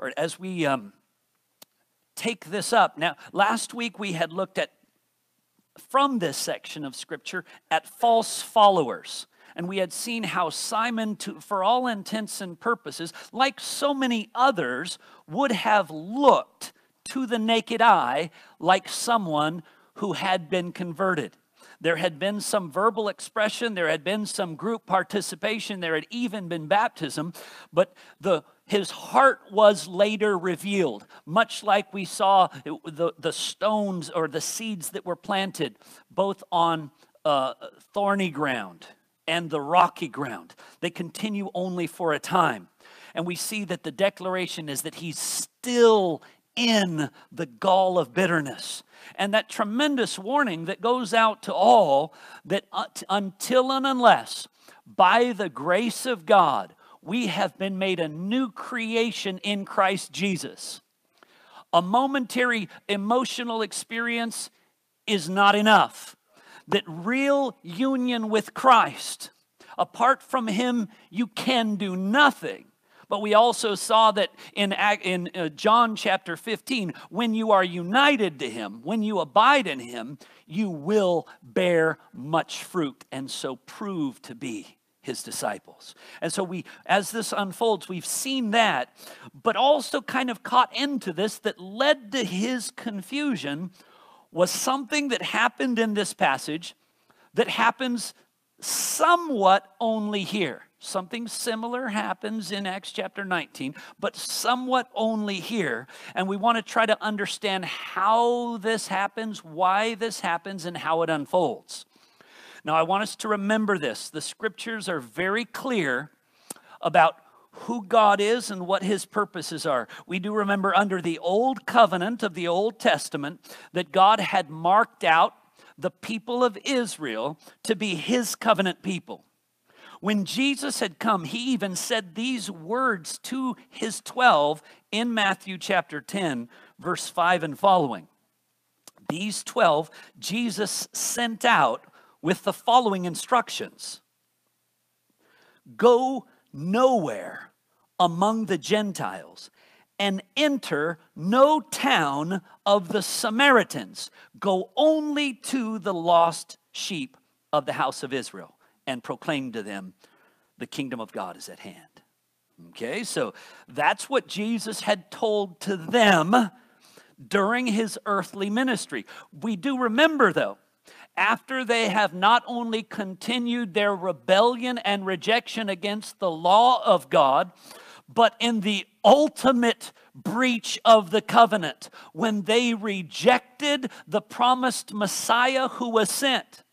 or as we um, take this up. Now, last week we had looked at, from this section of Scripture, at false followers. And we had seen how Simon, to, for all intents and purposes, like so many others, would have looked to the naked eye like someone who had been converted. There had been some verbal expression, there had been some group participation, there had even been baptism, but the his heart was later revealed, much like we saw the, the stones or the seeds that were planted both on uh, thorny ground and the rocky ground. They continue only for a time. And we see that the declaration is that he's still in the gall of bitterness. And that tremendous warning that goes out to all that until and unless, by the grace of God, we have been made a new creation in Christ Jesus. A momentary emotional experience is not enough. That real union with Christ, apart from Him, you can do nothing. But we also saw that in, in uh, John chapter 15, when you are united to Him, when you abide in Him, you will bear much fruit and so prove to be his disciples. And so we as this unfolds, we've seen that, but also kind of caught into this that led to his confusion was something that happened in this passage that happens somewhat only here. Something similar happens in Acts chapter 19, but somewhat only here. And we want to try to understand how this happens, why this happens, and how it unfolds. Now, I want us to remember this. The scriptures are very clear about who God is and what his purposes are. We do remember under the old covenant of the Old Testament that God had marked out the people of Israel to be his covenant people. When Jesus had come, he even said these words to his 12 in Matthew chapter 10, verse 5 and following. These 12 Jesus sent out with the following instructions Go nowhere among the Gentiles and enter no town of the Samaritans. Go only to the lost sheep of the house of Israel and proclaim to them the kingdom of God is at hand. Okay, so that's what Jesus had told to them during his earthly ministry. We do remember, though, after they have not only continued their rebellion and rejection against the law of God, but in the ultimate breach of the covenant, when they rejected the promised Messiah who was sent,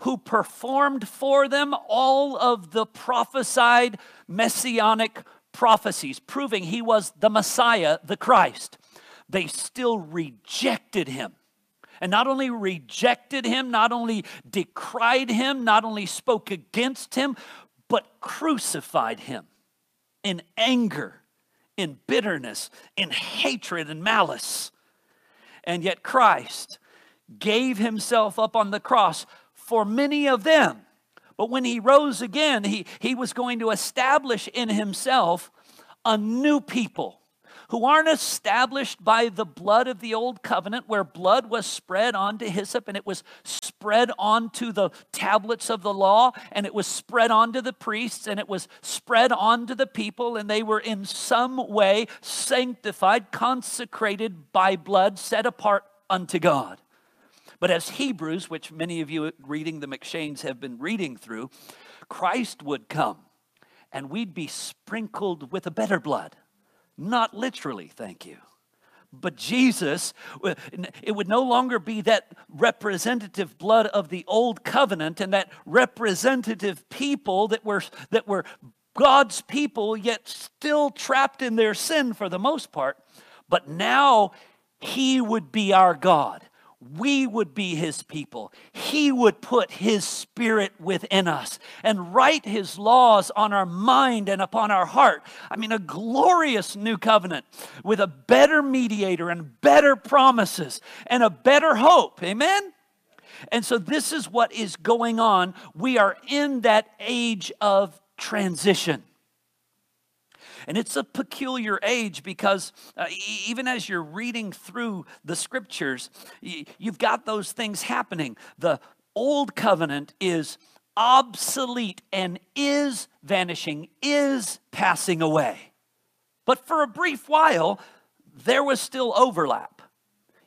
who performed for them all of the prophesied messianic prophecies, proving he was the Messiah, the Christ, they still rejected him and not only rejected him, not only decried him, not only spoke against him, but crucified him in anger, in bitterness, in hatred and malice. And yet Christ gave himself up on the cross for many of them. But when he rose again, he, he was going to establish in himself a new people who aren't established by the blood of the old covenant, where blood was spread onto hyssop and it was spread onto the tablets of the law and it was spread onto the priests and it was spread onto the people, and they were in some way sanctified, consecrated by blood, set apart unto God. But as Hebrews, which many of you reading the M'Cheynes have been reading through, Christ would come and we'd be sprinkled with a better blood not literally, thank you. But Jesus, uh, it would no longer be that representative blood of the old covenant and that representative people that were, that were God's people, yet still trapped in their sin for the most part. But now he would be our God we would be his people. He would put his spirit within us and write his laws on our mind and upon our heart. I mean, a glorious new covenant with a better mediator and better promises and a better hope. Amen? And so, this is what is going on. We are in that age of transition. And it's a peculiar age because uh, even as you're reading through the scriptures, you've got those things happening. The old covenant is obsolete and is vanishing, is passing away. But for a brief while, there was still overlap.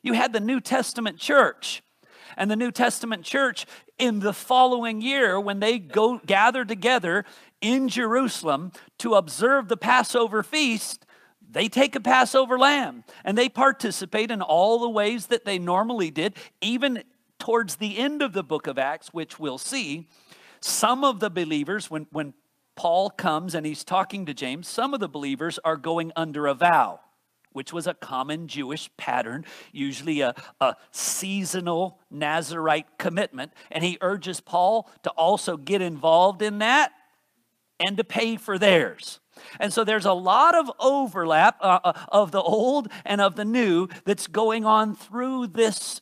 You had the New Testament church. And the New Testament church in the following year, when they go gather together in Jerusalem to observe the Passover feast, they take a Passover lamb and they participate in all the ways that they normally did, even towards the end of the book of Acts, which we'll see. Some of the believers, when, when Paul comes and he's talking to James, some of the believers are going under a vow, which was a common Jewish pattern, usually a, a seasonal Nazarite commitment. And he urges Paul to also get involved in that and to pay for theirs. And so there's a lot of overlap uh, uh of the old and of the new that's going on through this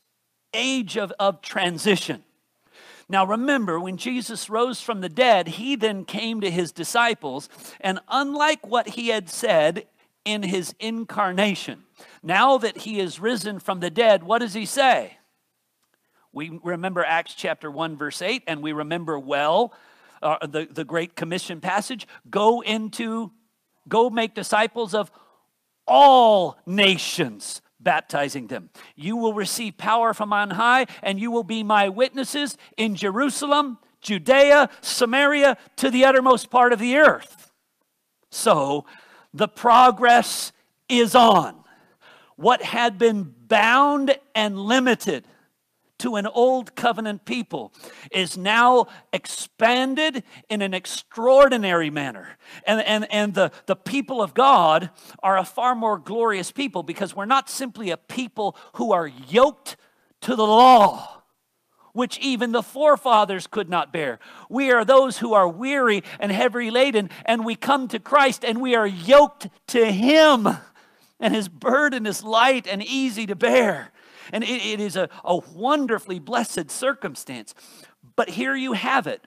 age of, of transition. Now remember, when Jesus rose from the dead, he then came to his disciples, and unlike what he had said in his incarnation, now that he is risen from the dead, what does he say? We remember Acts chapter 1, verse 8, and we remember well uh, the, the Great Commission passage go into, go make disciples of all nations baptizing them. You will receive power from on high, and you will be my witnesses in Jerusalem, Judea, Samaria, to the uttermost part of the earth. So the progress is on. What had been bound and limited to an old covenant people is now expanded in an extraordinary manner. And, and, and the, the people of God are a far more glorious people because we're not simply a people who are yoked to the law. Which even the forefathers could not bear. We are those who are weary and heavy laden, and we come to Christ and we are yoked to Him. And His burden is light and easy to bear. And it, it is a, a wonderfully blessed circumstance. But here you have it.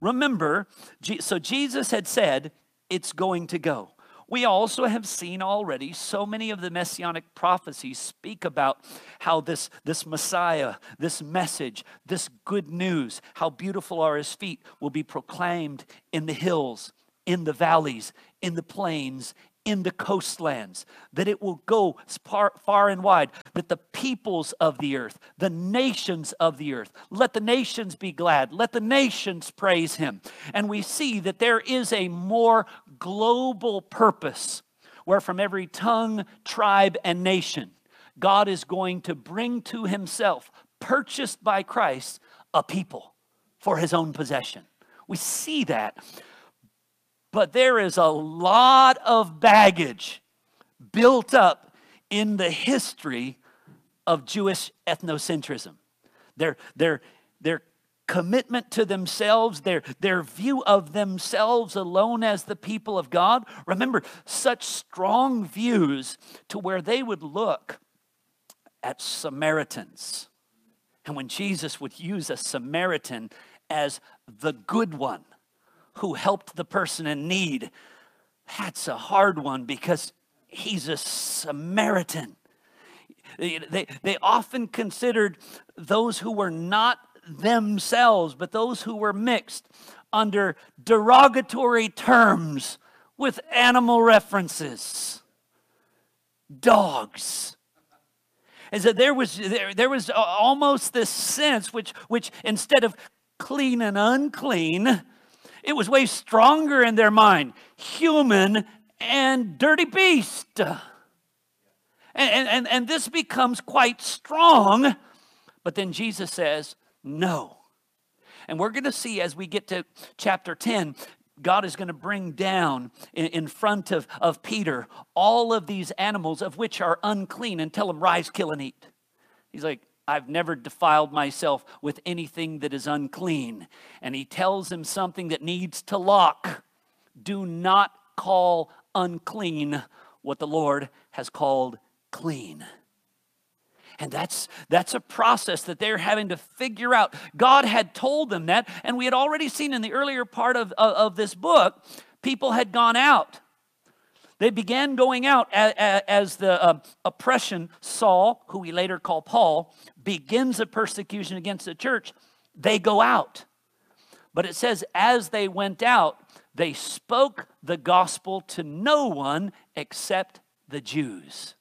Remember, so Jesus had said, it's going to go. We also have seen already so many of the messianic prophecies speak about how this, this Messiah, this message, this good news, how beautiful are his feet, will be proclaimed in the hills, in the valleys, in the plains, in the coastlands, that it will go far, and wide, that the peoples of the earth, the nations of the earth, let the nations be glad, let the nations praise him. And we see that there is a more global purpose where from every tongue, tribe, and nation, God is going to bring to himself, purchased by Christ, a people for his own possession. We see that but there is a lot of baggage built up in the history of Jewish ethnocentrism. Their, their, their commitment to themselves, their, their view of themselves alone as the people of God. Remember, such strong views to where they would look at Samaritans. And when Jesus would use a Samaritan as the good one, who helped the person in need. That's a hard one because he's a Samaritan. They, they often considered those who were not themselves, but those who were mixed under derogatory terms with animal references. Dogs. Is that there was there, there was almost this sense which which instead of clean and unclean, it was way stronger in their mind human and dirty beast. And, and, and this becomes quite strong. But then Jesus says, no. And we're going to see as we get to chapter 10, God is going to bring down in, front of, of Peter all of these animals of which are unclean and tell him, rise, kill, and eat. He's like, I've never defiled myself with anything that is unclean. And he tells him something that needs to lock. Do not call unclean what the Lord has called clean. And that's, that's a process that they're having to figure out. God had told them that, and we had already seen in the earlier part of, of, of this book, people had gone out They began going out as the uh, oppression, Saul, who we later call Paul, begins a persecution against the church. They go out. But it says, as they went out, they spoke the gospel to no one except the Jews.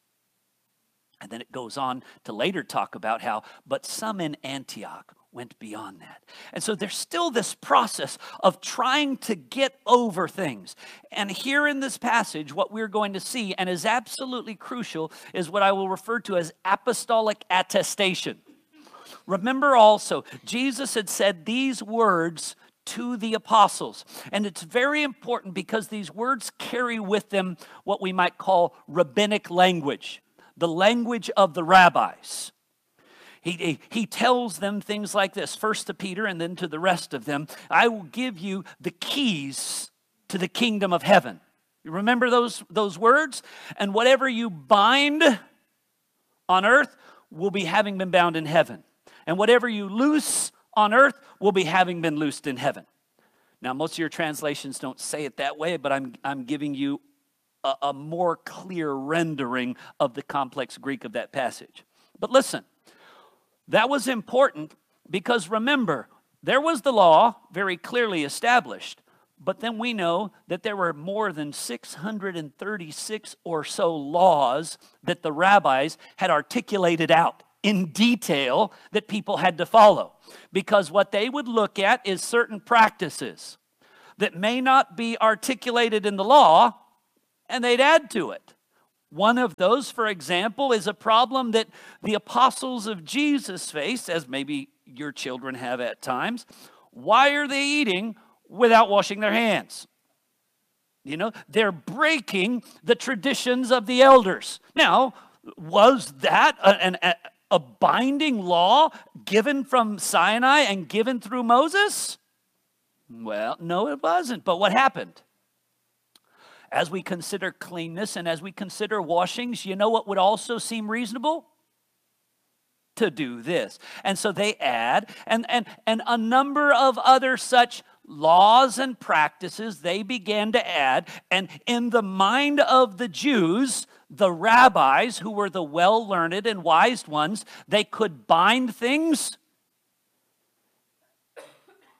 And then it goes on to later talk about how, but some in Antioch went beyond that. And so there's still this process of trying to get over things. And here in this passage, what we're going to see, and is absolutely crucial, is what I will refer to as apostolic attestation. Remember also, Jesus had said these words to the apostles. And it's very important because these words carry with them what we might call rabbinic language, the language of the rabbis. He, he, tells them things like this first to Peter and then to the rest of them I will give you the keys to the kingdom of heaven. You remember those, those words? And whatever you bind on earth will be having been bound in heaven. And whatever you loose on earth will be having been loosed in heaven. Now, most of your translations don't say it that way, but I'm, I'm giving you a, a more clear rendering of the complex Greek of that passage. But listen, that was important because remember, there was the law very clearly established, but then we know that there were more than 636 or so laws that the rabbis had articulated out in detail that people had to follow. Because what they would look at is certain practices that may not be articulated in the law, and they'd add to it. One of those, for example, is a problem that the apostles of Jesus faced, as maybe your children have at times. Why are they eating without washing their hands? You know, they're breaking the traditions of the elders. Now, was that an, a binding law given from Sinai and given through Moses? Well, no, it wasn't. But what happened? As we consider cleanness and as we consider washings, you know what would also seem reasonable? To do this. And so they add, and, and, and a number of other such laws and practices they began to add. And in the mind of the Jews, the rabbis, who were the well learned and wise ones, they could bind things,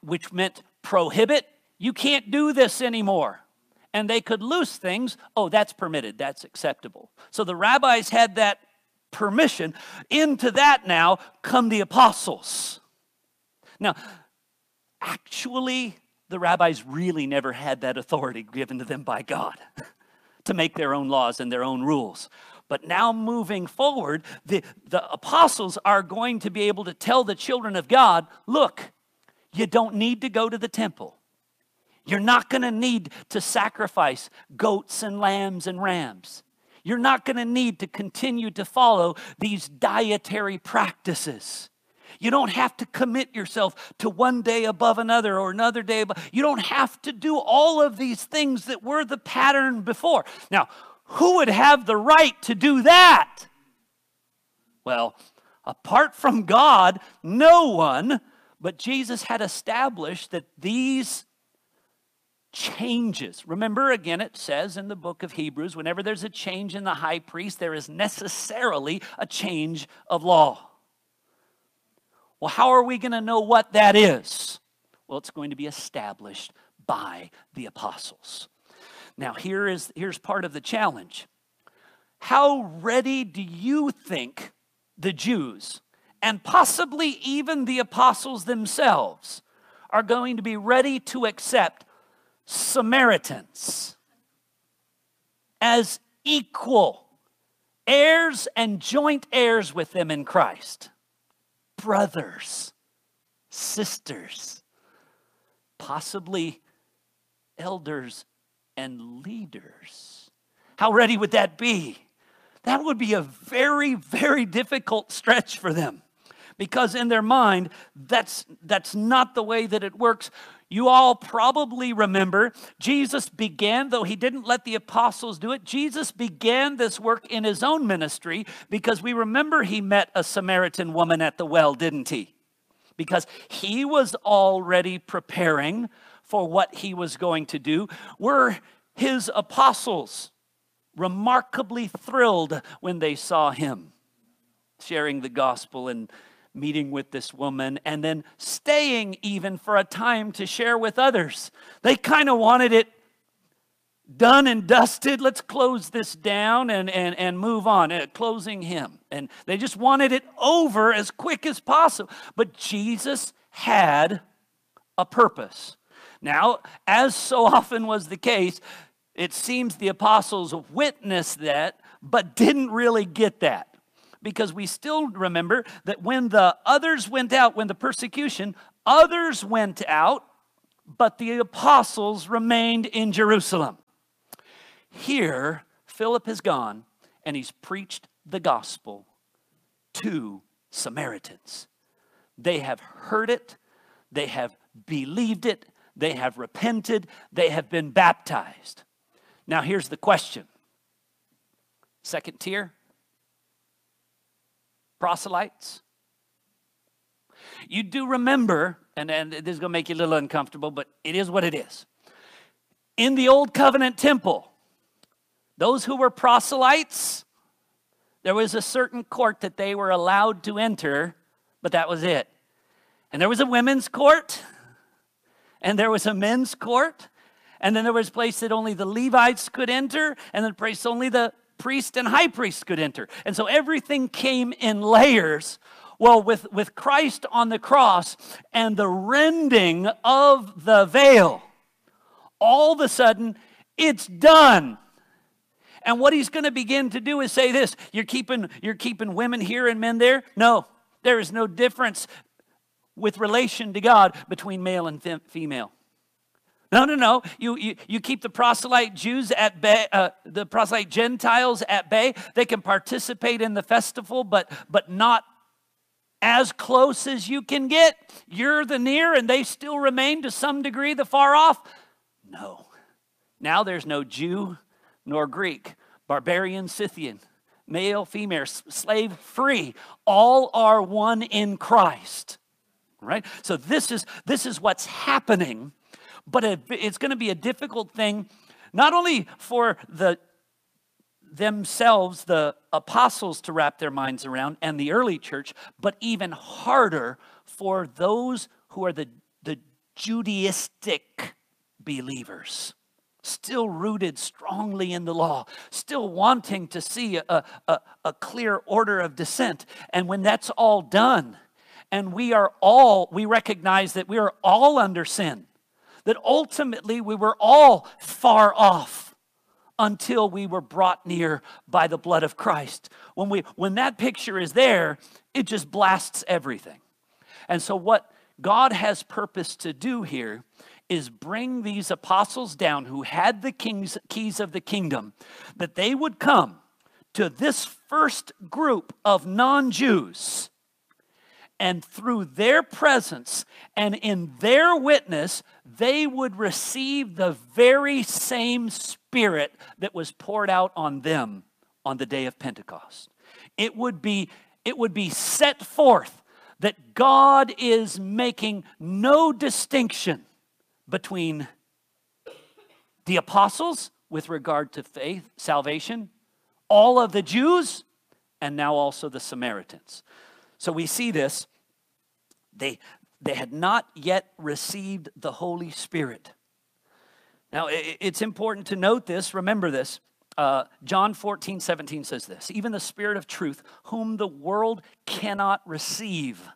which meant prohibit. You can't do this anymore. And they could loose things. Oh, that's permitted. That's acceptable. So the rabbis had that permission. Into that now come the apostles. Now, actually, the rabbis really never had that authority given to them by God to make their own laws and their own rules. But now, moving forward, the, the apostles are going to be able to tell the children of God look, you don't need to go to the temple. You're not going to need to sacrifice goats and lambs and rams. You're not going to need to continue to follow these dietary practices. You don't have to commit yourself to one day above another or another day above. You don't have to do all of these things that were the pattern before. Now, who would have the right to do that? Well, apart from God, no one, but Jesus had established that these changes. Remember, again, it says in the book of Hebrews whenever there's a change in the high priest, there is necessarily a change of law. Well, how are we going to know what that is? Well, it's going to be established by the apostles. Now, here is, here's part of the challenge. How ready do you think the Jews, and possibly even the apostles themselves, are going to be ready to accept Samaritans as equal heirs and joint heirs with them in Christ? brothers, sisters, possibly elders and leaders. How ready would that be? That would be a very, very difficult stretch for them because in their mind, that's, that's not the way that it works. You all probably remember Jesus began, though he didn't let the apostles do it, Jesus began this work in his own ministry because we remember he met a Samaritan woman at the well, didn't he? Because he was already preparing for what he was going to do. We're his apostles. remarkably thrilled when they saw him sharing the gospel and meeting with this woman and then staying even for a time to share with others. They kind of wanted it done and dusted. Let's close this down and, and, and move on. Uh, closing him. And they just wanted it over as quick as possible. But Jesus had a purpose. Now, as so often was the case, it seems the apostles witnessed that, but didn't really get that. Because we still remember that when the others went out, when the persecution, others went out, but the apostles remained in Jerusalem. Here, Philip has gone and he's preached the gospel to Samaritans. They have heard it, they have believed it, they have repented, they have been baptized. Now, here's the question second tier proselytes. You do remember, and, and this is going to make you a little uncomfortable, but it is what it is. In the Old Covenant temple, those who were proselytes, there was a certain court that they were allowed to enter, but that was it. And there was a women's court, and there was a men's court, and then there was a place that only the Levites could enter, and then a place only the priest and high priest could enter. And so everything came in layers. Well, with, with Christ on the cross and the rending of the veil, all of a sudden, it's done. And what he's going to begin to do is say this you're keeping, you're keeping women here and men there? No, there is no difference with relation to God between male and female. No, no, no. You, you, you keep the proselyte Jews at bay, uh, the proselyte Gentiles at bay. They can participate in the festival, but, but not as close as you can get. You're the near, and they still remain to some degree the far off. No. Now there's no Jew nor Greek, barbarian, Scythian, male, female, slave, free. All are one in Christ. Right? So this is this is what's happening but it's going to be a difficult thing, not only for the themselves, the apostles, to wrap their minds around and the early church, but even harder for those who are the, the Judaistic believers still rooted strongly in the law, still wanting to see a, a, a, clear order of descent. And when that's all done, and we are all, we recognize that we are all under sin, that ultimately we were all far off until we were brought near by the blood of Christ. When, we, when that picture is there, it just blasts everything. And so, what God has purpose to do here is bring these apostles down who had the king's, keys of the kingdom, that they would come to this first group of non Jews and through their presence and in their witness, they would receive the very same spirit that was poured out on them on the day of Pentecost. It would be, it would be set forth that God is making no distinction between the apostles with regard to faith, salvation, all of the Jews, and now also the Samaritans. So we see this they, they had not yet received the Holy Spirit. Now, it's important to note this, remember this. Uh, John 14, 17 says this Even the Spirit of truth, whom the world cannot receive,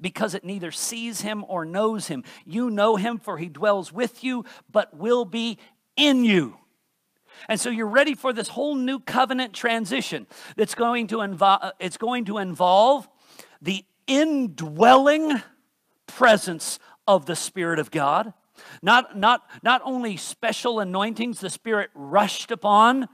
because it neither sees him or knows him. You know him, for he dwells with you, but will be in you. And so you're ready for this whole new covenant transition that's going to involve, it's going to involve the indwelling presence of the Spirit of God. Not, not, not only special anointings the Spirit rushed upon.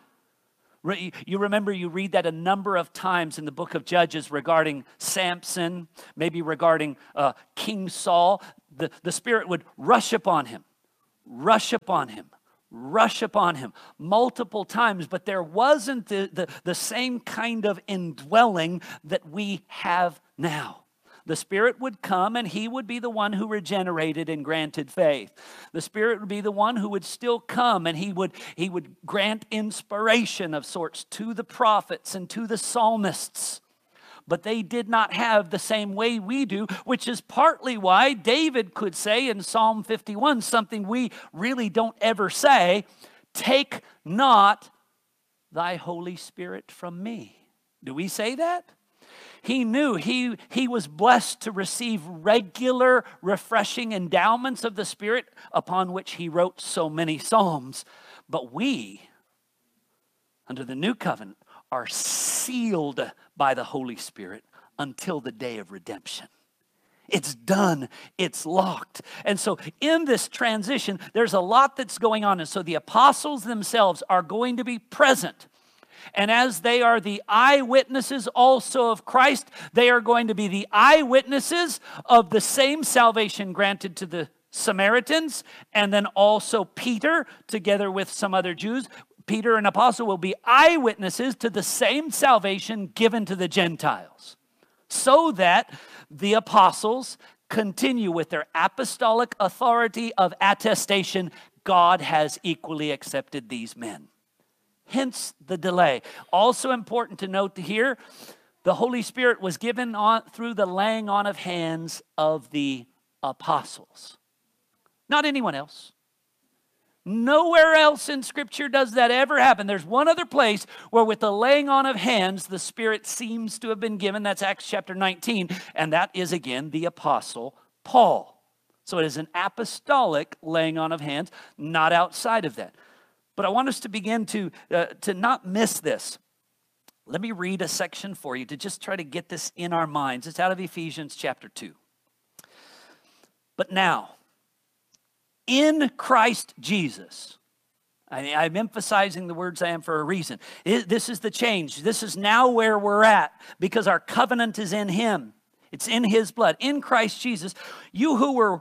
You remember you read that a number of times in the book of Judges regarding Samson, maybe regarding uh, King Saul. The, the Spirit would rush upon him, rush upon him, rush upon him multiple times, but there wasn't the, the, the same kind of indwelling that we have now. The Spirit would come and He would be the one who regenerated and granted faith. The Spirit would be the one who would still come and He would, he would grant inspiration of sorts to the prophets and to the psalmists but they did not have the same way we do, which is partly why David could say in Psalm 51 something we really don't ever say Take not thy Holy Spirit from me. Do we say that? He knew he, he was blessed to receive regular, refreshing endowments of the Spirit upon which he wrote so many Psalms. But we, under the new covenant, are sealed by the Holy Spirit until the day of redemption. It's done, it's locked. And so, in this transition, there's a lot that's going on. And so, the apostles themselves are going to be present. And as they are the eyewitnesses also of Christ, they are going to be the eyewitnesses of the same salvation granted to the Samaritans, and then also Peter, together with some other Jews. Peter, an apostle, will be eyewitnesses to the same salvation given to the Gentiles, so that the apostles continue with their apostolic authority of attestation. God has equally accepted these men. Hence the delay. Also important to note here, the Holy Spirit was given on through the laying on of hands of the apostles, not anyone else. Nowhere else in Scripture does that ever happen. There's one other place where, with the laying on of hands, the Spirit seems to have been given. That's Acts chapter 19, and that is again the Apostle Paul. So it is an apostolic laying on of hands, not outside of that. But I want us to begin to, uh, to not miss this. Let me read a section for you to just try to get this in our minds. It's out of Ephesians chapter 2. But now, in Christ Jesus. I, am emphasizing the words I am for a reason. This is the change. This is now where we're at because our covenant is in Him. It's in His blood. In Christ Jesus, you who were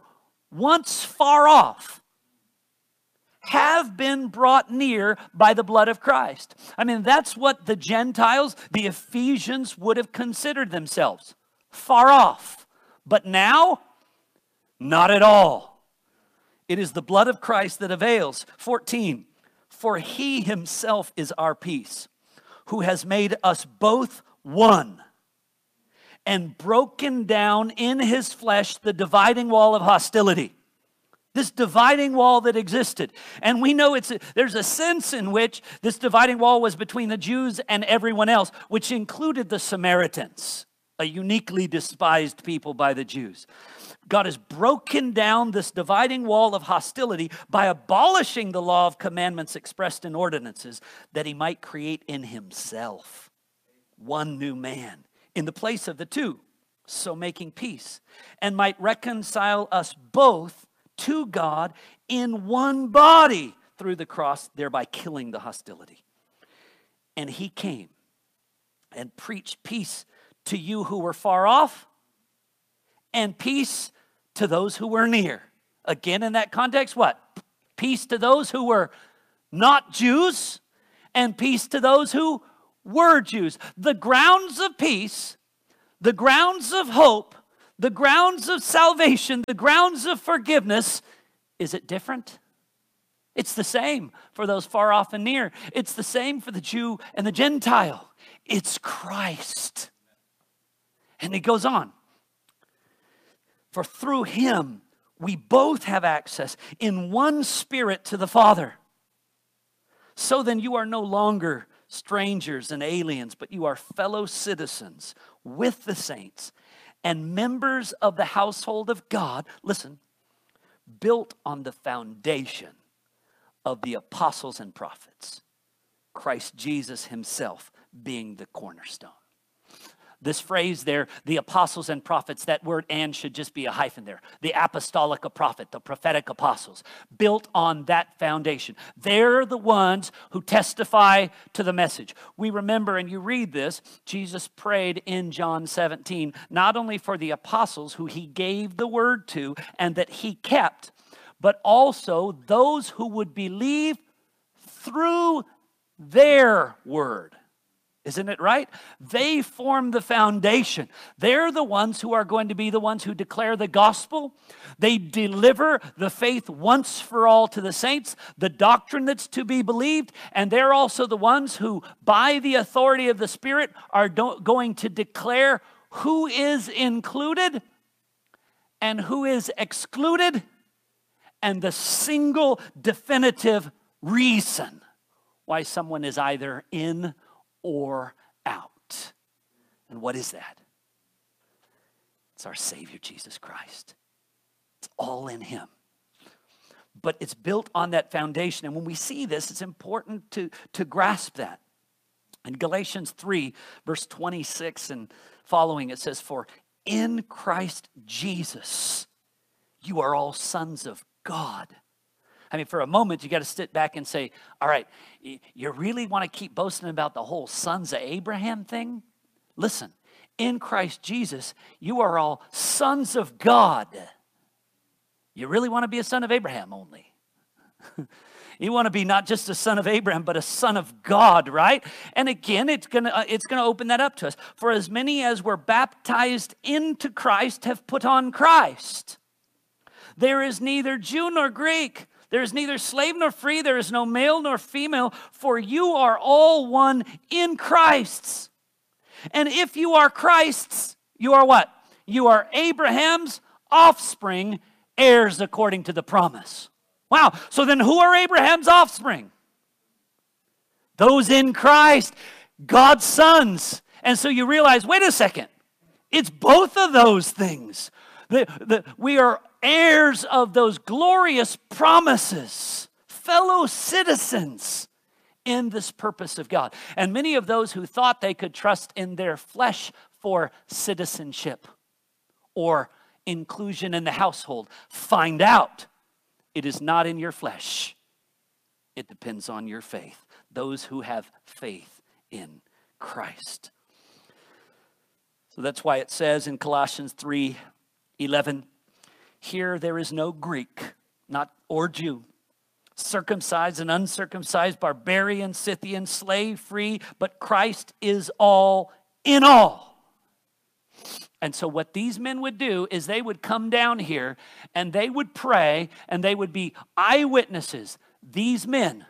once far off have been brought near by the blood of Christ. I mean, that's what the Gentiles, the Ephesians, would have considered themselves far off. But now, not at all. It is the blood of Christ that avails. 14. For he himself is our peace, who has made us both one and broken down in his flesh the dividing wall of hostility. This dividing wall that existed. And we know it's there's a sense in which this dividing wall was between the Jews and everyone else, which included the Samaritans, a uniquely despised people by the Jews. God has broken down this dividing wall of hostility by abolishing the law of commandments expressed in ordinances that he might create in himself one new man in the place of the two, so making peace, and might reconcile us both to God in one body through the cross, thereby killing the hostility. And he came and preached peace to you who were far off and peace to those who were near. Again, in that context, what? Peace to those who were not Jews, and peace to those who were Jews. The grounds of peace, the grounds of hope, the grounds of salvation, the grounds of forgiveness, is it different? It's the same for those far off and near. It's the same for the Jew and the Gentile. It's Christ. And he goes on. For through him we both have access in one spirit to the Father. So then you are no longer strangers and aliens, but you are fellow citizens with the saints and members of the household of God. Listen, built on the foundation of the apostles and prophets, Christ Jesus himself being the cornerstone. This phrase there, the apostles and prophets, that word and should just be a hyphen there. The apostolic prophet, the prophetic apostles, built on that foundation. They're the ones who testify to the message. We remember, and you read this, Jesus prayed in John 17, not only for the apostles who he gave the word to and that he kept, but also those who would believe through their word. Isn't it right? They form the foundation. They're the ones who are going to be the ones who declare the gospel. They deliver the faith once for all to the saints, the doctrine that's to be believed, and they're also the ones who, by the authority of the Spirit, are do- going to declare who is included and who is excluded, and the single definitive reason why someone is either in or out. And what is that? It's our Savior, Jesus Christ. It's all in Him. But it's built on that foundation. And when we see this, it's important to, to grasp that. In Galatians 3, verse 26 and following, it says, For in Christ Jesus, you are all sons of God. I mean, for a moment, you got to sit back and say, all right, you really want to keep boasting about the whole sons of Abraham thing? Listen, in Christ Jesus, you are all sons of God. You really want to be a son of Abraham only. you want to be not just a son of Abraham, but a son of God, right? And again, it's gonna uh, it's gonna open that up to us. For as many as were baptized into Christ have put on Christ. There is neither Jew nor Greek. There is neither slave nor free. There is no male nor female, for you are all one in Christ's. And if you are Christ's, you are what? You are Abraham's offspring, heirs according to the promise. Wow. So then who are Abraham's offspring? Those in Christ, God's sons. And so you realize wait a second, it's both of those things. The, the, we are heirs of those glorious promises, fellow citizens in this purpose of God. And many of those who thought they could trust in their flesh for citizenship or inclusion in the household find out it is not in your flesh, it depends on your faith. Those who have faith in Christ. So that's why it says in Colossians 3 11, here there is no Greek, not or Jew, circumcised and uncircumcised, barbarian, Scythian, slave free, but Christ is all in all. And so, what these men would do is they would come down here and they would pray and they would be eyewitnesses. These men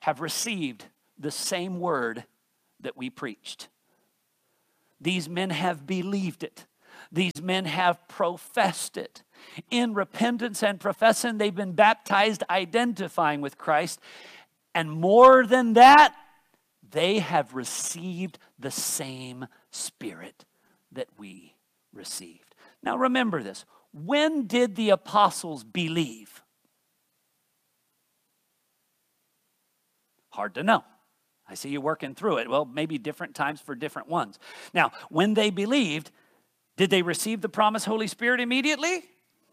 have received the same word that we preached. These men have believed it. These men have professed it. In repentance and professing, they've been baptized, identifying with Christ. And more than that, they have received the same Spirit that we received. Now remember this. When did the apostles believe? Hard to know. I see you working through it. Well, maybe different times for different ones. Now, when they believed, did they receive the promised Holy Spirit immediately?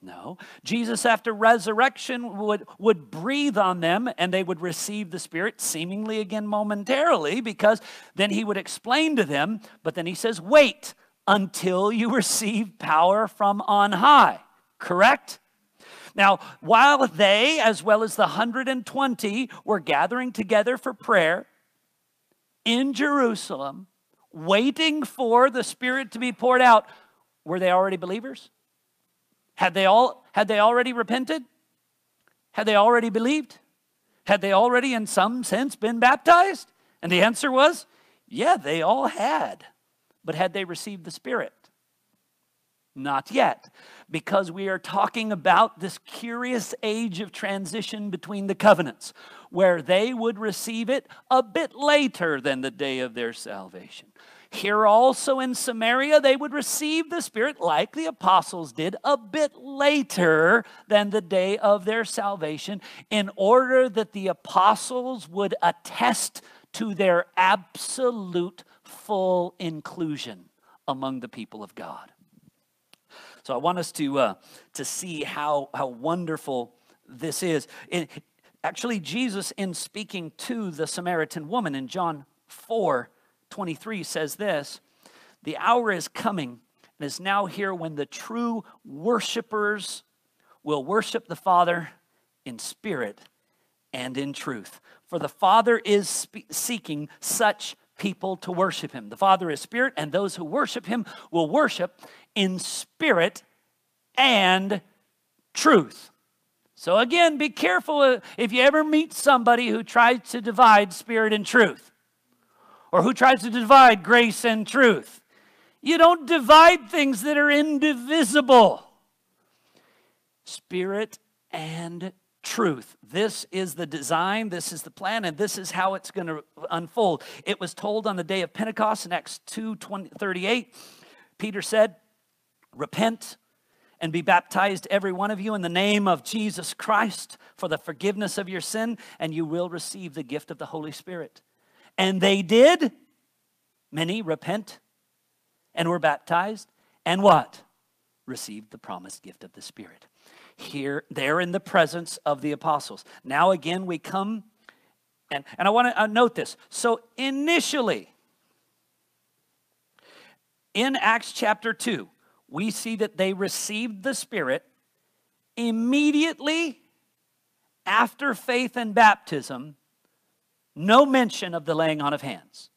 No. Jesus, after resurrection, would, would breathe on them and they would receive the Spirit, seemingly again momentarily, because then he would explain to them, but then he says, wait until you receive power from on high. Correct? Now, while they, as well as the 120, were gathering together for prayer in Jerusalem, waiting for the Spirit to be poured out, were they already believers? Had they all had they already repented? Had they already believed? Had they already in some sense been baptized? And the answer was, yeah, they all had. But had they received the Spirit? Not yet, because we are talking about this curious age of transition between the covenants, where they would receive it a bit later than the day of their salvation. Here also in Samaria, they would receive the Spirit like the apostles did a bit later than the day of their salvation, in order that the apostles would attest to their absolute full inclusion among the people of God. So I want us to, uh, to see how, how wonderful this is. It, actually, Jesus, in speaking to the Samaritan woman in John 4, 23 says this The hour is coming and is now here when the true worshipers will worship the Father in spirit and in truth. For the Father is spe- seeking such people to worship him. The Father is spirit, and those who worship him will worship in spirit and truth. So, again, be careful if you ever meet somebody who tries to divide spirit and truth, or who tries to divide grace and truth. You don't divide things that are indivisible. Spirit and truth. This is the design, this is the plan, and this is how it's going to unfold. It was told on the day of Pentecost in Acts 2 20, 38. Peter said, Repent and be baptized, every one of you, in the name of Jesus Christ for the forgiveness of your sin, and you will receive the gift of the Holy Spirit. And they did. Many repent and were baptized, and what? Received the promised gift of the Spirit. Here, there in the presence of the apostles. Now, again, we come, and, and I want to uh, note this. So, initially, in Acts chapter 2, we see that they received the Spirit immediately after faith and baptism, no mention of the laying on of hands.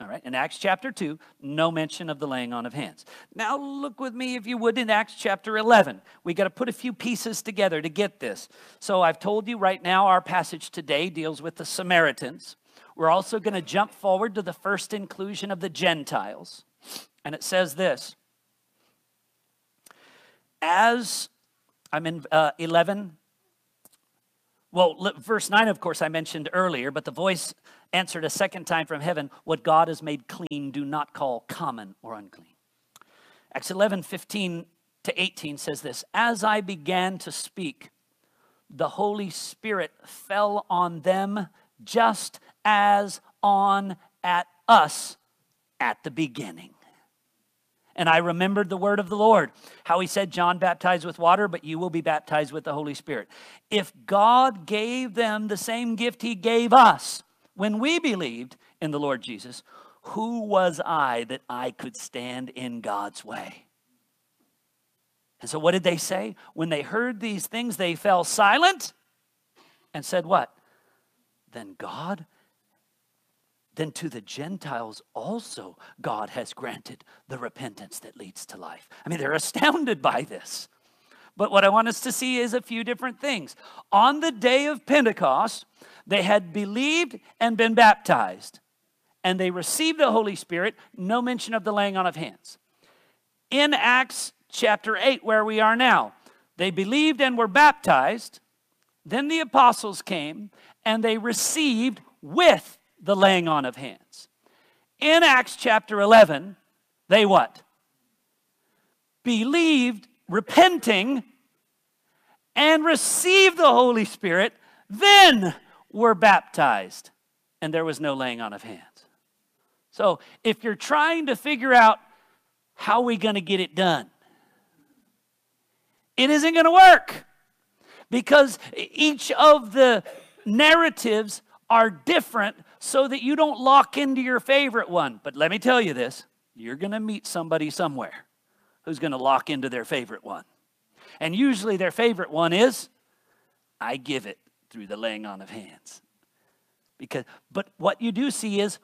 All right, in Acts chapter 2, no mention of the laying on of hands. Now, look with me, if you would, in Acts chapter 11. We got to put a few pieces together to get this. So, I've told you right now, our passage today deals with the Samaritans. We're also going to jump forward to the first inclusion of the Gentiles. And it says this As I'm in uh, 11, well, verse 9, of course, I mentioned earlier, but the voice answered a second time from heaven, What God has made clean, do not call common or unclean. Acts 11, 15 to 18 says this As I began to speak, the Holy Spirit fell on them just as on at us at the beginning. And I remembered the word of the Lord, how he said, John baptized with water, but you will be baptized with the Holy Spirit. If God gave them the same gift he gave us, when we believed in the Lord Jesus, who was I that I could stand in God's way? And so, what did they say? When they heard these things, they fell silent and said, What? Then God, then to the Gentiles also, God has granted the repentance that leads to life. I mean, they're astounded by this. But what I want us to see is a few different things. On the day of Pentecost, they had believed and been baptized, and they received the Holy Spirit, no mention of the laying on of hands. In Acts chapter 8, where we are now, they believed and were baptized. Then the apostles came and they received with the laying on of hands. In Acts chapter 11, they what? Believed, repenting, and received the Holy Spirit, then were baptized, and there was no laying on of hands. So, if you're trying to figure out how we're we going to get it done, it isn't going to work because each of the narratives are different so that you don't lock into your favorite one. But let me tell you this you're going to meet somebody somewhere who's going to lock into their favorite one. And usually their favorite one is I give it through the laying on of hands. Because but what you do see is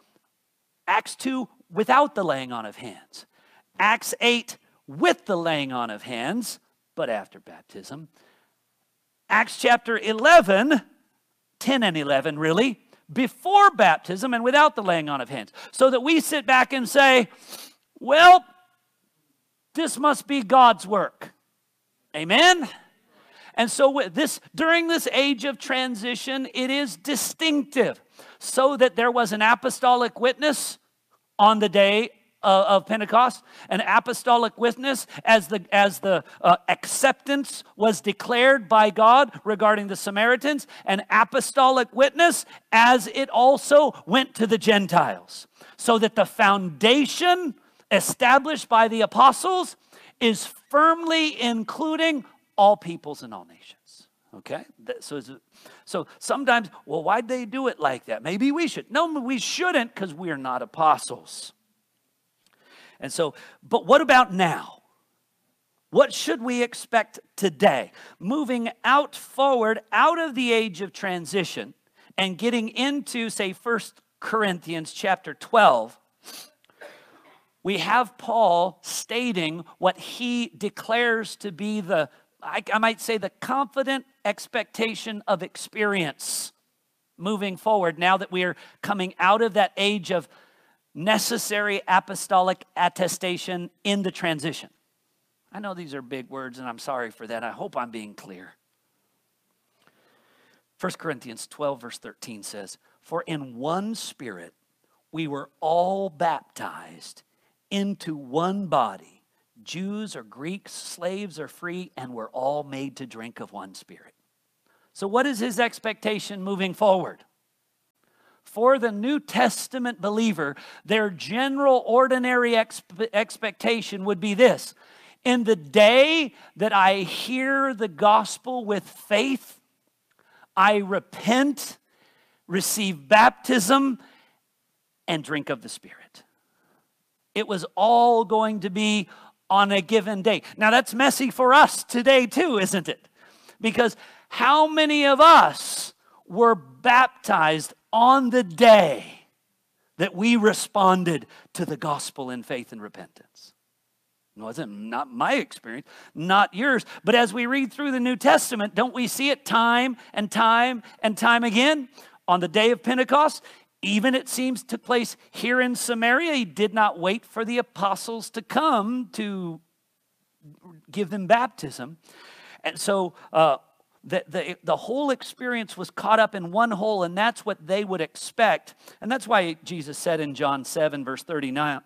Acts 2 without the laying on of hands. Acts 8 with the laying on of hands, but after baptism. Acts chapter 11, 10 and 11 really, before baptism and without the laying on of hands. So that we sit back and say, well, this must be God's work. Amen? And so with this during this age of transition, it is distinctive. So that there was an apostolic witness on the day of Pentecost, an apostolic witness as the, as the uh, acceptance was declared by God regarding the Samaritans, an apostolic witness as it also went to the Gentiles. So that the foundation established by the apostles is firmly including all peoples and all nations. Okay? So, so sometimes, well, why'd they do it like that? Maybe we should. No, we shouldn't because we're not apostles. And so, but what about now? What should we expect today? Moving out forward, out of the age of transition, and getting into, say, First Corinthians chapter 12, we have Paul stating what he declares to be the, I, I, might say, the confident expectation of experience moving forward now that we are coming out of that age of necessary apostolic attestation in the transition. I know these are big words, and I'm sorry for that. I hope I'm being clear. 1 Corinthians 12, verse 13 says, For in one spirit we were all baptized into one body, Jews or Greeks, slaves or free, and we're all made to drink of one spirit. So, what is his expectation moving forward? For the New Testament believer, their general ordinary expe- expectation would be this In the day that I hear the gospel with faith, I repent, receive baptism, and drink of the Spirit. It was all going to be on a given day. Now, that's messy for us today, too, isn't it? Because how many of us were baptized on the day that we responded to the gospel in faith and repentance? It wasn't not my experience, not yours. But as we read through the New Testament, don't we see it time and time and time again? On the day of Pentecost, even it seems took place here in Samaria. He did not wait for the apostles to come to give them baptism. And so uh, the, the, the whole experience was caught up in one whole, and that's what they would expect. And that's why Jesus said in John 7, verse 39,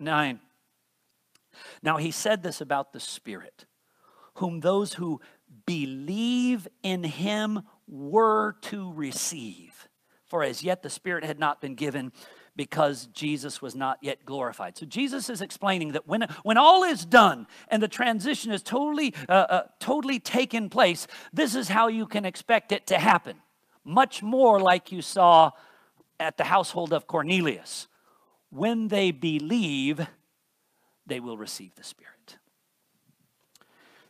now, he said this about the Spirit, whom those who believe in him were to receive. For as yet the Spirit had not been given because Jesus was not yet glorified. So Jesus is explaining that when, when all is done and the transition is totally, uh, uh, totally taken place, this is how you can expect it to happen. Much more like you saw at the household of Cornelius. When they believe, they will receive the Spirit.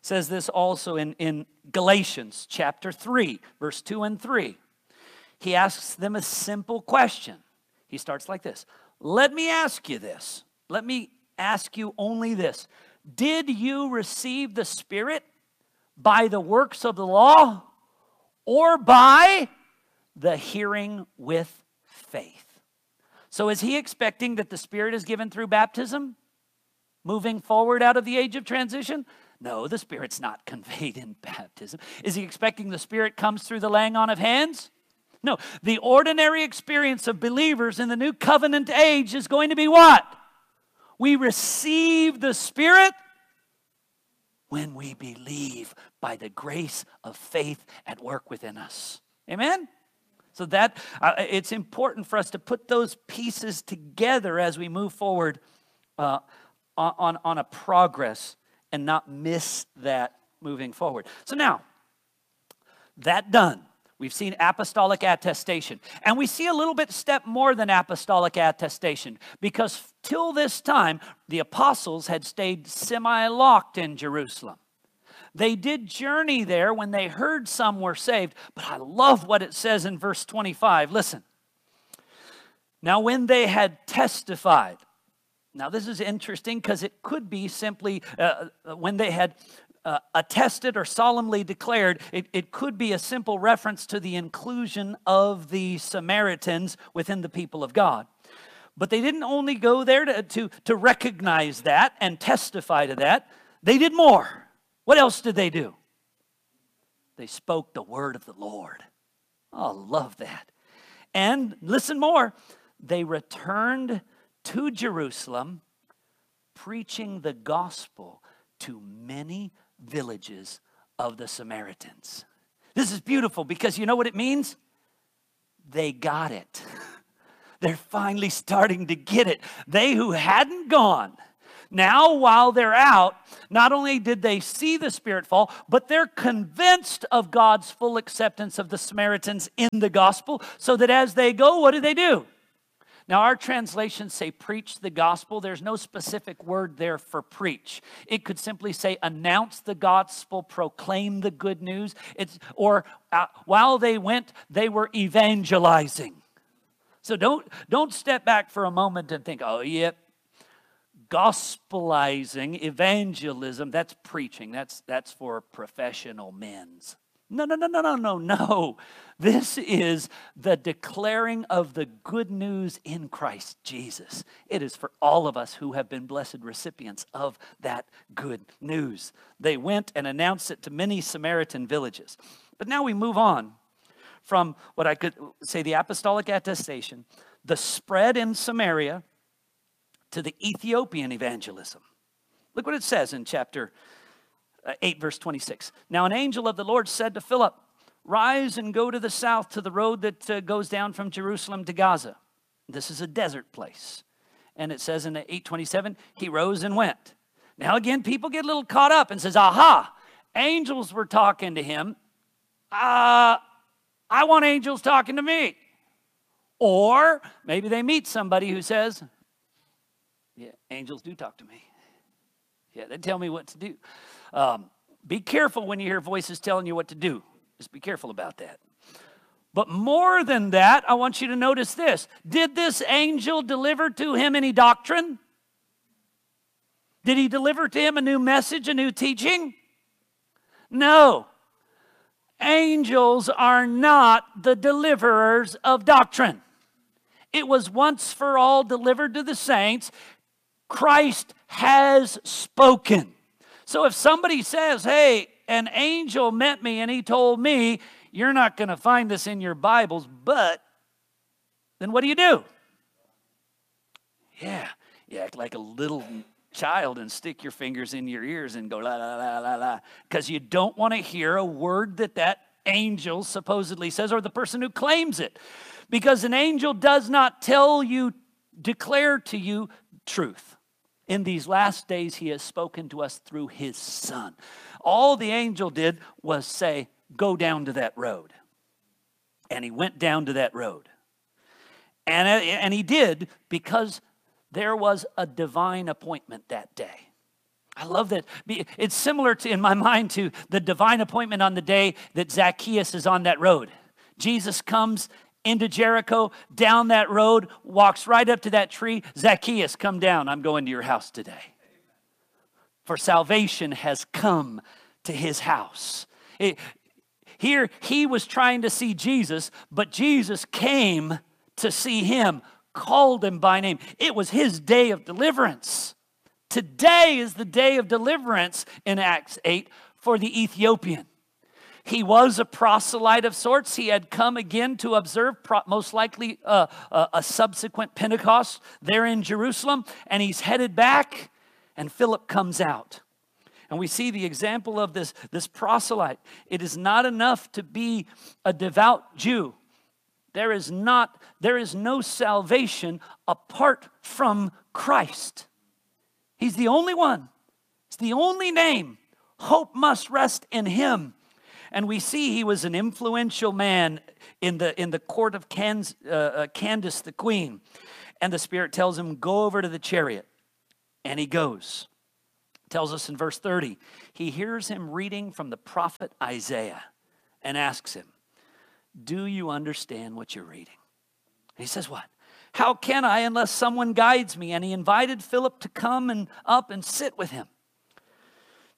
says this also in, in Galatians chapter 3, verse 2 and 3. He asks them a simple question. He starts like this Let me ask you this. Let me ask you only this. Did you receive the Spirit by the works of the law or by the hearing with faith? So, is he expecting that the Spirit is given through baptism? moving forward out of the age of transition? No, the Spirit's not conveyed in baptism. Is he expecting the Spirit comes through the laying on of hands? No, the ordinary experience of believers in the new covenant age is going to be what? We receive the Spirit when we believe by the grace of faith at work within us. Amen? So that uh, it's important for us to put those pieces together as we move forward uh, on, on, on a progress and not miss that moving forward. So now, that done. We've seen apostolic attestation. And we see a little bit step more than apostolic attestation because till this time, the apostles had stayed semi locked in Jerusalem. They did journey there when they heard some were saved, but I love what it says in verse 25. Listen. Now, when they had testified, now, this is interesting because it could be simply uh, uh, when they had uh, attested or solemnly declared, it, it could be a simple reference to the inclusion of the Samaritans within the people of God. But they didn't only go there to, to, to recognize that and testify to that, they did more. What else did they do? They spoke the word of the Lord. Oh, love that. And listen more, they returned to Jerusalem, preaching the gospel to many villages of the Samaritans. This is beautiful because you know what it means? They got it. They're finally starting to get it. They who hadn't gone, now while they're out, not only did they see the Spirit fall, but they're convinced of God's full acceptance of the Samaritans in the gospel, so that as they go, what do they do? Now, our translations say preach the gospel. There's no specific word there for preach. It could simply say announce the gospel, proclaim the good news. It's, or uh, while they went, they were evangelizing. So don't, don't step back for a moment and think, oh, yep, gospelizing, evangelism, that's preaching. That's, that's for professional men's. No, no, no, no, no, no, no. This is the declaring of the good news in Christ Jesus. It is for all of us who have been blessed recipients of that good news. They went and announced it to many Samaritan villages. But now we move on from what I could say the apostolic attestation, the spread in Samaria, to the Ethiopian evangelism. Look what it says in chapter 8, verse 26. Now, an angel of the Lord said to Philip, Rise and go to the south to the road that uh, goes down from Jerusalem to Gaza. This is a desert place. And it says in 827, he rose and went. Now, again, people get a little caught up and says, Aha, angels were talking to him. Uh, I want angels talking to me. Or maybe they meet somebody who says, Yeah, angels do talk to me. Yeah, they tell me what to do. Um, be careful when you hear voices telling you what to do. Just be careful about that. But more than that, I want you to notice this. Did this angel deliver to him any doctrine? Did he deliver to him a new message, a new teaching? No. Angels are not the deliverers of doctrine. It was once for all delivered to the saints. Christ has spoken. So if somebody says, hey, an angel met me and he told me, you're not going to find this in your Bibles, but then what do you do? Yeah, you act like a little child and stick your fingers in your ears and go la la la la la because you don't want to hear a word that that angel supposedly says or the person who claims it because an angel does not tell you declare to you truth in these last days he has spoken to us through his son all the angel did was say go down to that road and he went down to that road and, uh, and he did because there was a divine appointment that day. I love that. It's similar to, in my mind to the divine appointment on the day that Zacchaeus is on that road. Jesus comes into Jericho, down that road, walks right up to that tree. Zacchaeus, come down. I'm going to your house today. For salvation has come to his house. It, here, he was trying to see Jesus, but Jesus came to see him called him by name. It was his day of deliverance. Today is the day of deliverance in Acts 8 for the Ethiopian. He was a proselyte of sorts. He had come again to observe, most likely uh, uh, a subsequent Pentecost there in Jerusalem, and he's headed back, and Philip comes out. And we see the example of this, this proselyte. It is not enough to be a devout Jew. There is not, there is no salvation apart from Christ. He's the only one. It's the only name. Hope must rest in him. And we see he was an influential man in the, in the court of Candace, uh, uh, Candace the queen. And the Spirit tells him, Go over to the chariot. And he goes. Tells us in verse 30, he hears him reading from the prophet Isaiah and asks him, do you understand what you're reading? And he says, What? How can I unless someone guides me? And he invited Philip to come and up and sit with him.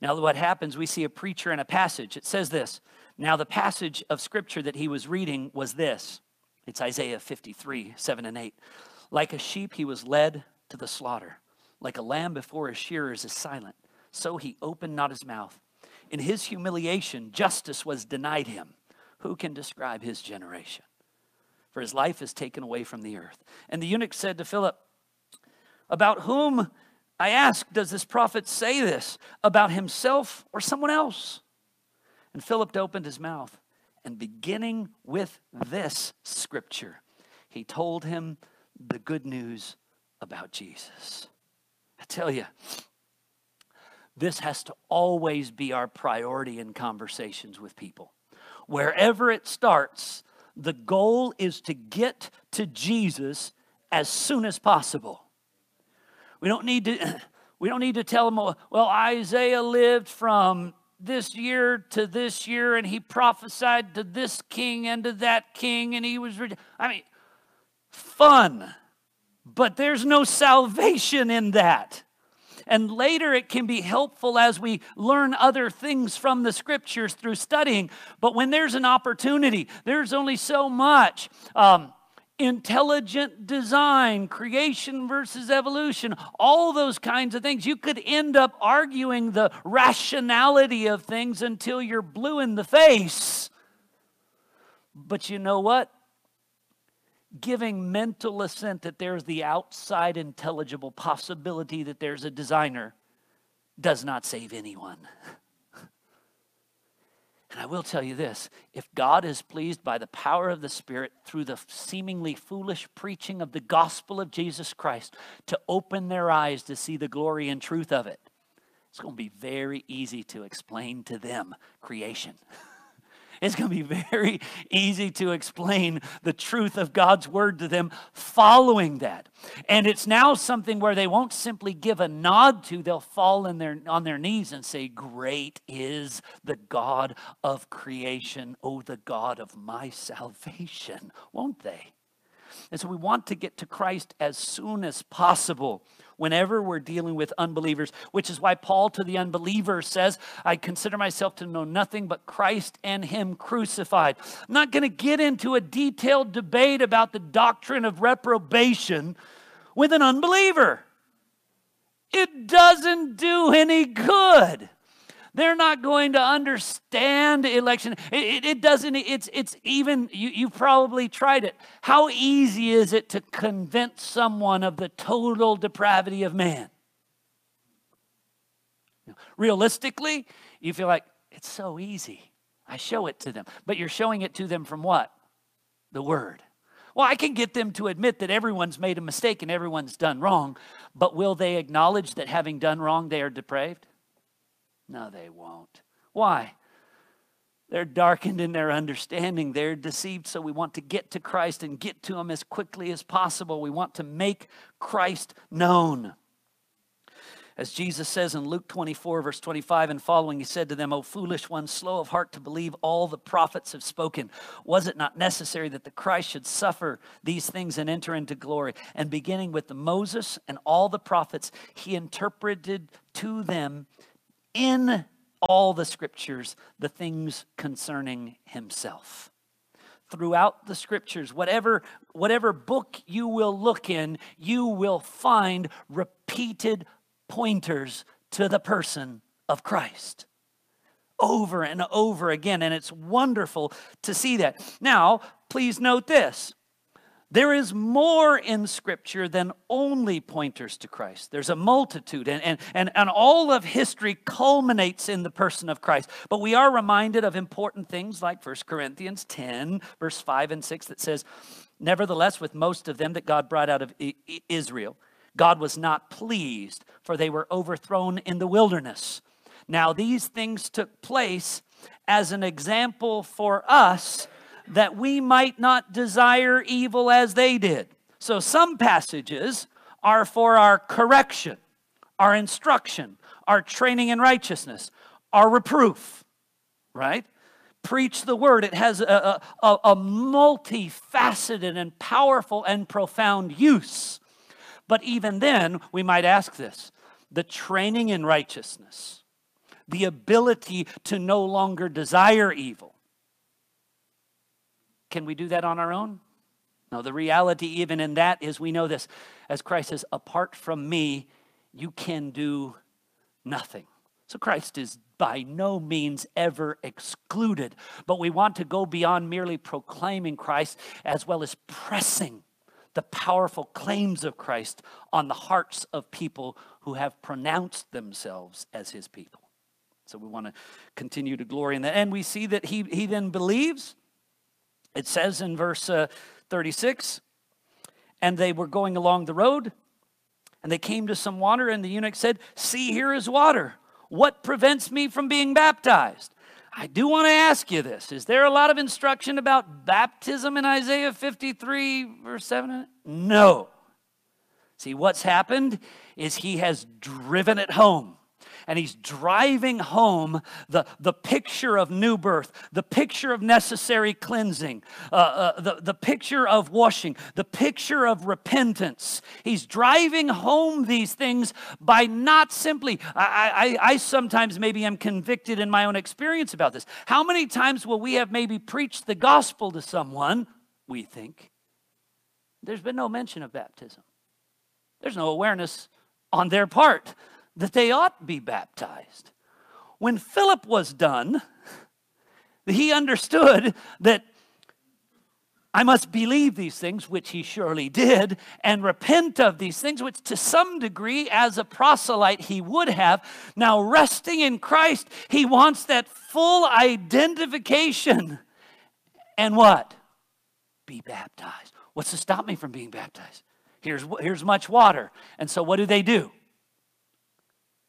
Now, what happens, we see a preacher in a passage. It says this. Now, the passage of scripture that he was reading was this it's Isaiah 53, 7 and 8. Like a sheep, he was led to the slaughter. Like a lamb before his shearers is silent, so he opened not his mouth. In his humiliation, justice was denied him. Who can describe his generation? For his life is taken away from the earth. And the eunuch said to Philip, About whom, I ask, does this prophet say this? About himself or someone else? And Philip opened his mouth, and beginning with this scripture, he told him the good news about Jesus. I tell you, this has to always be our priority in conversations with people wherever it starts, the goal is to get to Jesus as soon as possible. We don't need to we don't need to tell them well Isaiah lived from this year to this year and he prophesied to this king and to that king and he was I mean fun, but there's no salvation in that. And later it can be helpful as we learn other things from the scriptures through studying. But when there's an opportunity, there's only so much. Um, intelligent design, creation versus evolution, all those kinds of things. You could end up arguing the rationality of things until you're blue in the face. But you know what? Giving mental assent that there's the outside intelligible possibility that there's a designer does not save anyone. And I will tell you this if God is pleased by the power of the Spirit through the seemingly foolish preaching of the gospel of Jesus Christ to open their eyes to see the glory and truth of it, it's going to be very easy to explain to them creation. It's going to be very easy to explain the truth of God's word to them following that. And it's now something where they won't simply give a nod to, they'll fall in their, on their knees and say, Great is the God of creation, oh, the God of my salvation, won't they? And so we want to get to Christ as soon as possible whenever we're dealing with unbelievers, which is why Paul to the unbeliever says, I consider myself to know nothing but Christ and Him crucified. I'm not going to get into a detailed debate about the doctrine of reprobation with an unbeliever. It doesn't do any good. They're not going to understand election. It, it, it, doesn't, it's, it's even, you, you've probably tried it. How easy is it to convince someone of the total depravity of man? Realistically, you feel like it's so easy. I show it to them. But you're showing it to them from what? The Word. Well, I can get them to admit that everyone's made a mistake and everyone's done wrong, but will they acknowledge that having done wrong, they are depraved? No, they won't. Why? They're darkened in their understanding. They're deceived. So we want to get to Christ and get to Him as quickly as possible. We want to make Christ known. As Jesus says in Luke 24, verse 25 and following, He said to them, O foolish ones, slow of heart to believe all the prophets have spoken. Was it not necessary that the Christ should suffer these things and enter into glory? And beginning with the Moses and all the prophets, He interpreted to them in all the scriptures the things concerning himself. Throughout the scriptures whatever whatever book you will look in you will find repeated pointers to the person of Christ over and over again. And it's wonderful to see that. Now please note this there is more in Scripture than only pointers to Christ. There's a multitude, and, and, and, and all of history culminates in the person of Christ. But we are reminded of important things like 1 Corinthians 10, verse 5 and 6, that says, Nevertheless, with most of them that God brought out of Israel, God was not pleased, for they were overthrown in the wilderness. Now, these things took place as an example for us that we might not desire evil as they did. So some passages are for our correction, our instruction, our training in righteousness, our reproof, right? Preach the word. It has a, a, a multifaceted and powerful and profound use. But even then, we might ask this the training in righteousness, the ability to no longer desire evil, can we do that on our own? No, the reality, even in that, is we know this. As Christ says, apart from me, you can do nothing. So Christ is by no means ever excluded, but we want to go beyond merely proclaiming Christ as well as pressing the powerful claims of Christ on the hearts of people who have pronounced themselves as his people. So we want to continue to glory in that. And we see that he, he then believes it says in verse uh, 36 and they were going along the road and they came to some water and the eunuch said, See, here is water. What prevents me from being baptized? I do want to ask you this. Is there a lot of instruction about baptism in Isaiah 53, verse 7? No. See, what's happened is he has driven it home. And he's driving home the, the picture of new birth, the picture of necessary cleansing, uh, uh, the, the picture of washing, the picture of repentance. He's driving home these things by not simply, I, I, I sometimes maybe am convicted in my own experience about this. How many times will we have maybe preached the gospel to someone, we think? There's been no mention of baptism. There's no awareness on their part that they ought be baptized. When Philip was done, he understood that I must believe these things, which he surely did, and repent of these things, which to some degree, as a proselyte, he would have. Now, resting in Christ, he wants that full identification. And what? Be baptized. What's to stop me from being baptized? Here's, here's much water. And so, what do they do?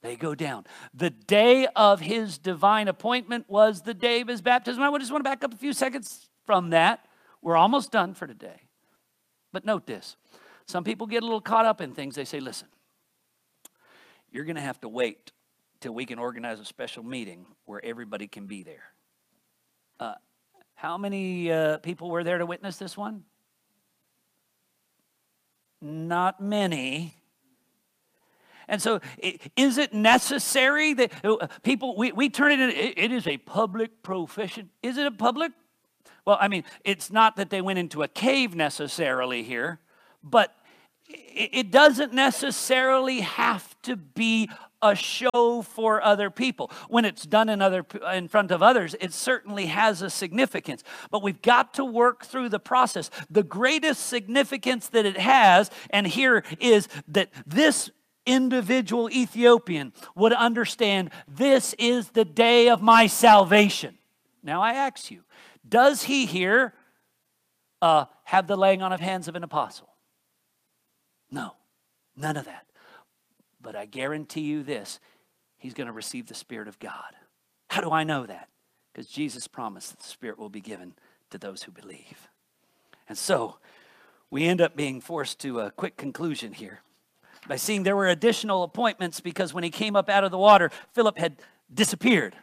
They go down. The day of his divine appointment was the day of his baptism. I just want to back up a few seconds from that. We're almost done for today. But note this some people get a little caught up in things. They say, listen, you're going to have to wait till we can organize a special meeting where everybody can be there. Uh, how many uh, people were there to witness this one? Not many. And so, is it necessary that uh, people, we, we turn it in, it is a public profession. Is it a public? Well, I mean, it's not that they went into a cave necessarily here, but it doesn't necessarily have to be a show for other people. When it's done in other in front of others, it certainly has a significance. But we've got to work through the process. The greatest significance that it has, and here is that this individual Ethiopian would understand this is the day of my salvation. Now I ask you, does he here uh, have the laying on of hands of an apostle? No, none of that. But I guarantee you this he's going to receive the Spirit of God. How do I know that? Because Jesus promised that the Spirit will be given to those who believe. And so we end up being forced to a quick conclusion here by seeing there were additional appointments because when he came up out of the water, Philip had disappeared.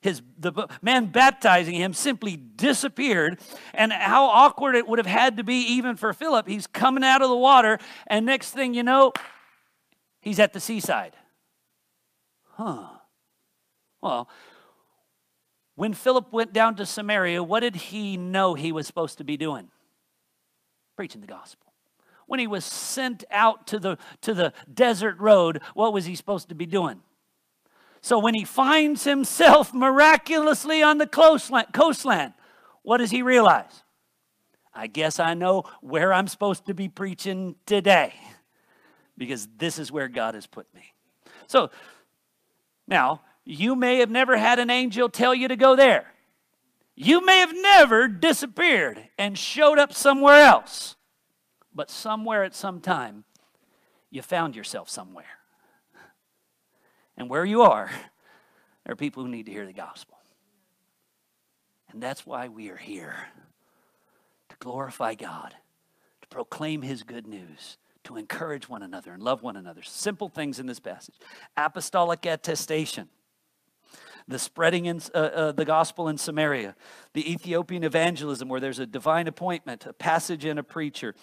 His, the man baptizing him simply disappeared. And how awkward it would have had to be even for Philip. He's coming out of the water, and next thing you know, He's at the seaside. Huh. Well, when Philip went down to Samaria, what did he know he was supposed to be doing? Preaching the gospel. When he was sent out to the, to the desert road, what was he supposed to be doing? So when he finds himself miraculously on the coastline, what does he realize? I guess I know where I'm supposed to be preaching today because this is where God has put me. So now, you may have never had an angel tell you to go there. You may have never disappeared and showed up somewhere else. But somewhere at some time, you found yourself somewhere. And where you are, there are people who need to hear the gospel. And that's why we are here to glorify God, to proclaim His good news, to encourage one another and love one another. Simple things in this passage. Apostolic attestation, the spreading in, uh, uh, the gospel in Samaria, the Ethiopian evangelism, where there's a divine appointment, a passage and a preacher,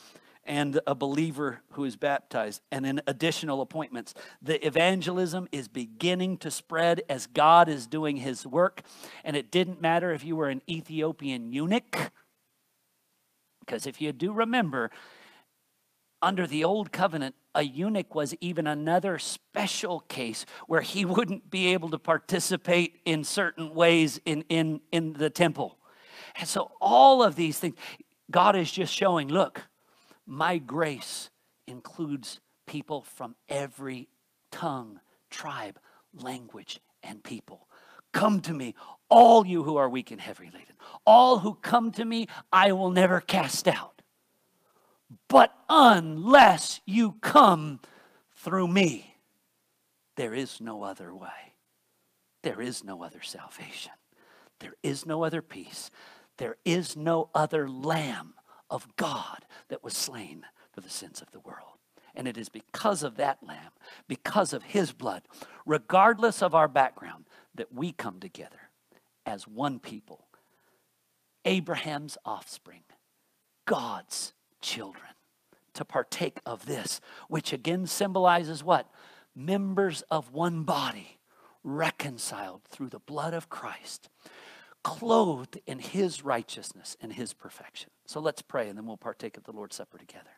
and a believer who is baptized, and then additional appointments. The evangelism is beginning to spread as God is doing his work. And it didn't matter if you were an Ethiopian eunuch, because if you do remember, under the old covenant, a eunuch was even another special case where he wouldn't be able to participate in certain ways in, in, in the temple. And so, all of these things, God is just showing look, my grace includes people from every tongue, tribe, language, and people. Come to me, all you who are weak and heavy laden. All who come to me, I will never cast out. But unless you come through me, there is no other way. There is no other salvation. There is no other peace. There is no other Lamb of God that was slain for the sins of the world. And it is because of that lamb, because of his blood, regardless of our background, that we come together as one people, Abraham's offspring, God's children, to partake of this, which again symbolizes what? Members of one body, reconciled through the blood of Christ, clothed in his righteousness and his perfection. So let's pray and then we'll partake of the Lord's Supper together.